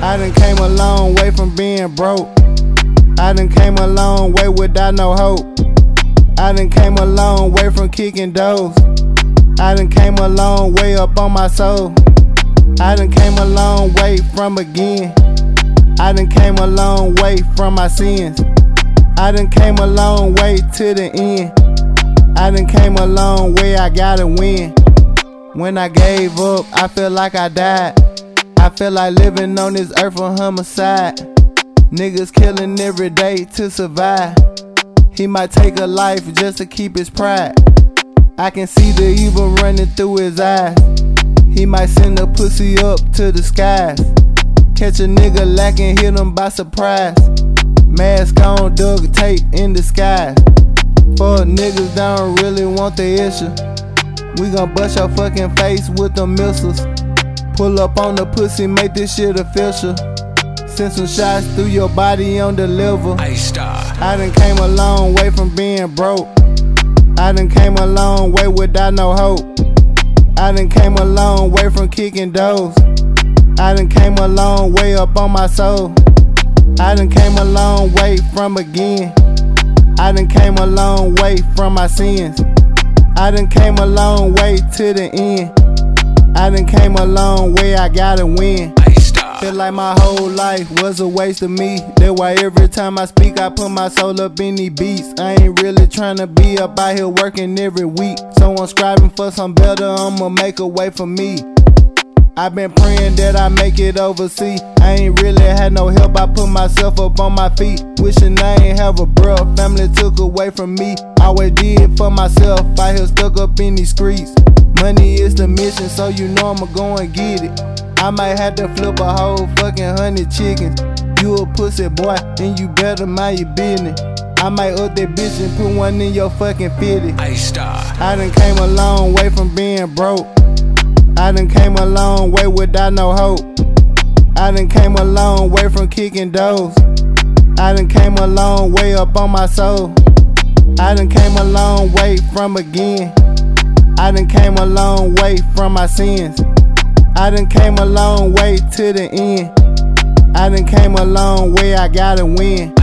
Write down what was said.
I done came a long way from being broke. I done came a long way without no hope. I done came a long way from kicking doors. I done came a long way up on my soul. I done came a long way from again. I done came a long way from my sins. I done came a long way to the end. I done came a long way, I gotta win. When I gave up, I felt like I died. I feel like living on this earth for homicide. Niggas killing every day to survive. He might take a life just to keep his pride. I can see the evil running through his eyes. He might send a pussy up to the skies. Catch a nigga lacking, hit him by surprise. Mask on, duct tape in disguise. Fuck niggas don't really want the issue. We gon' bust your fucking face with the missiles. Pull up on the pussy, make this shit official. Send some shots through your body on the liver. I done came a long way from being broke. I done came a long way without no hope. I done came a long way from kicking doors. I done came a long way up on my soul. I done came a long way from again. I done came a long way from my sins. I done came a long way to the end. I done came a long way, I gotta win. Feel like my whole life was a waste of me. That's why every time I speak, I put my soul up in these beats. I ain't really trying to be up out here working every week. So I'm striving for some better, I'ma make a way for me. i been praying that I make it overseas. I ain't really had no help, I put myself up on my feet. Wishing I ain't have a bro, family took away from me. Always did for myself, I here stuck up in these streets. Money is the mission, so you know I'ma go and get it. I might have to flip a whole fucking hundred chickens. You a pussy boy, and you better mind your business. I might up that bitch and put one in your fucking fitty. I done came a long way from being broke. I done came a long way without no hope. I done came a long way from kicking doors. I done came a long way up on my soul. I done came a long way from again. I done came a long way from my sins. I done came a long way to the end. I done came a long way, I gotta win.